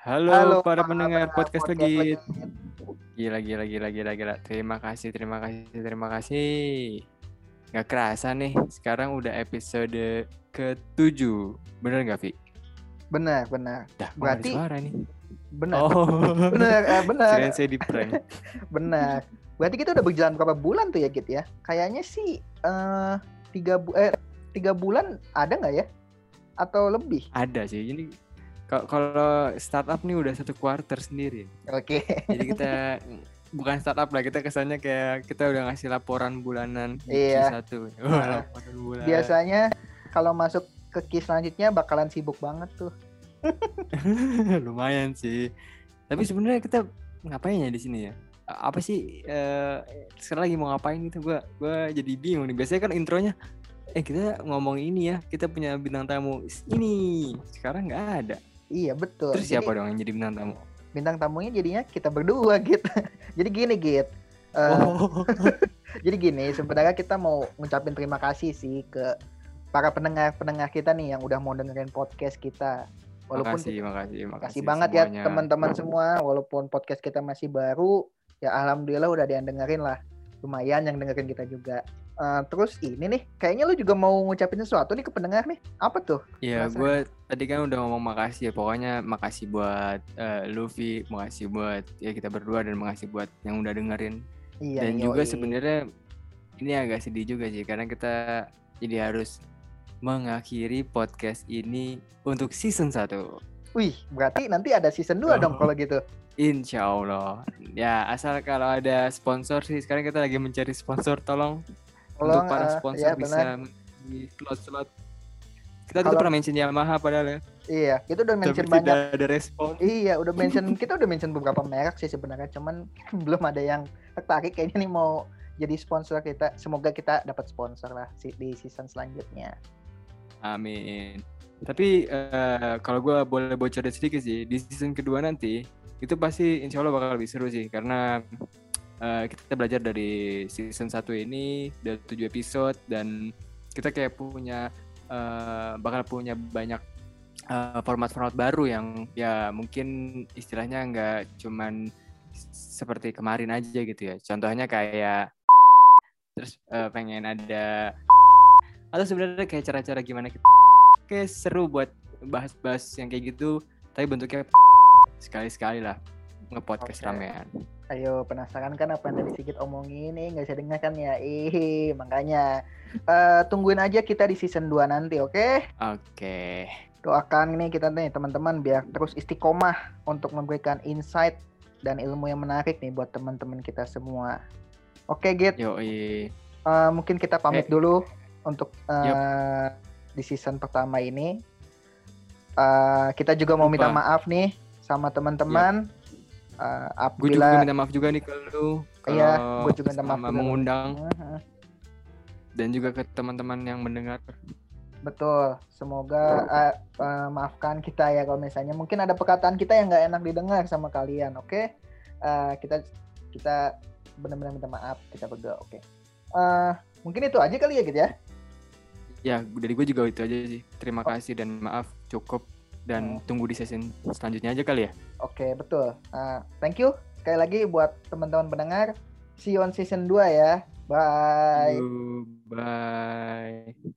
Halo, Halo, para pendengar podcast podcast lagi. Legit. Gila, gila, gila, gila, gila. Terima kasih, terima kasih, terima kasih. Gak kerasa nih, sekarang udah episode ke-7. Bener gak, Vi? Benar, benar. Dah, Berarti- suara nih. Benar. Oh, Benar, eh, benar. Kirain saya di prank. Benar. Berarti kita udah berjalan berapa bulan tuh ya, Git ya? Kayaknya sih eh tiga bu eh tiga bulan ada nggak ya? Atau lebih? Ada sih, ini kalau startup nih udah satu quarter sendiri. Oke. Jadi kita bukan startup lah, kita kesannya kayak kita udah ngasih laporan bulanan Iya. Q1. Wah, Nah, laporan bulan. Biasanya kalau masuk ke key selanjutnya bakalan sibuk banget tuh. lumayan sih tapi sebenarnya kita ngapain ya di sini ya apa sih eh sekarang lagi mau ngapain gitu gua gua jadi bingung nih biasanya kan intronya eh kita ngomong ini ya kita punya bintang tamu ini sekarang nggak ada Iya, betul. terus Jadi, siapa dong yang jadi bintang tamu bintang tamunya jadinya kita berdua, Git. Jadi gini, Git. Eh, oh Jadi gini, sebenarnya kita mau ngucapin terima kasih sih ke para pendengar-pendengar kita nih yang udah mau dengerin podcast kita. Walaupun makasih makasih makasih Makasih banget ya semuanya. teman-teman semua walaupun podcast kita masih baru ya alhamdulillah udah ada yang dengerin lah lumayan yang dengerin kita juga Eh, terus ini nih kayaknya lu juga mau ngucapin sesuatu nih ke pendengar nih apa tuh Ya, Masa? gue tadi kan udah ngomong makasih ya. Pokoknya makasih buat eh, Luffy, makasih buat ya kita berdua dan makasih buat yang udah dengerin. iya dan nih, juga yoi. sebenarnya ini agak sedih juga sih karena kita jadi harus mengakhiri podcast ini untuk season 1 wih berarti nanti ada season 2 dong Oh. kalau gitu Insya Allah ya asal kalau ada sponsor sih sekarang kita lagi mencari sponsor tolong, Tolong, untuk para eh, sponsor ya, bisa di slot-slot. Kita tuh Kalau- pernah mention Yamaha padahal ya. Iya itu udah tapi mention tidak banyak. ada respon. Iya udah mention kita udah mention beberapa merek sih sebenarnya cuman belum ada yang tertarik kayaknya nih mau jadi sponsor kita. Semoga kita dapat sponsor lah di season selanjutnya. Amin. Tapi eh, kalau gue boleh bocorin sedikit sih, di season kedua nanti itu pasti insya Allah bakal lebih seru sih karena eh, kita belajar dari season 1 ini dari 7 episode dan kita kayak punya eh, bakal punya banyak eh, format-format baru yang ya mungkin istilahnya nggak cuman seperti kemarin aja gitu ya. Contohnya kayak terus eh, pengen ada atau sebenarnya kayak cara-cara gimana kita kayak seru buat bahas-bahas yang kayak gitu tapi bentuknya sekali-sekali lah nge-podcast Oke. ramean Ayo penasaran kan apa yang tadi Sigit omongin nih nggak bisa dengar kan ya? Ih makanya eh, tungguin aja kita di season 2 nanti oke? oke Doakan nih kita nih teman-teman biar terus istiqomah untuk memberikan insight dan ilmu yang menarik nih buat teman-teman kita semua. Oke Git, yoi eh, mungkin kita pamit Eh. dulu untuk eh, di season pertama ini. Eh, kita juga mau minta Lupa. maaf nih sama teman-teman. Eh, gue juga apabila minta maaf juga nih ke lu Iya, kalau gua juga minta maaf mengundang Mhm. dan juga ke teman-teman yang mendengar Betul, semoga eh, eh, maafkan kita ya kalau misalnya mungkin ada perkataan kita yang nggak enak didengar sama kalian, oke? Eh, kita kita benar-benar minta maaf kita berdua, oke? Eh, mungkin itu aja kali ya gitu ya. ya dari gue juga itu aja sih terima kasih dan maaf cukup dan Oh. tunggu di season selanjutnya aja kali ya Oke, betul. Eh, thank you sekali lagi buat teman-teman pendengar. See you on season 2 ya. Bye. Bye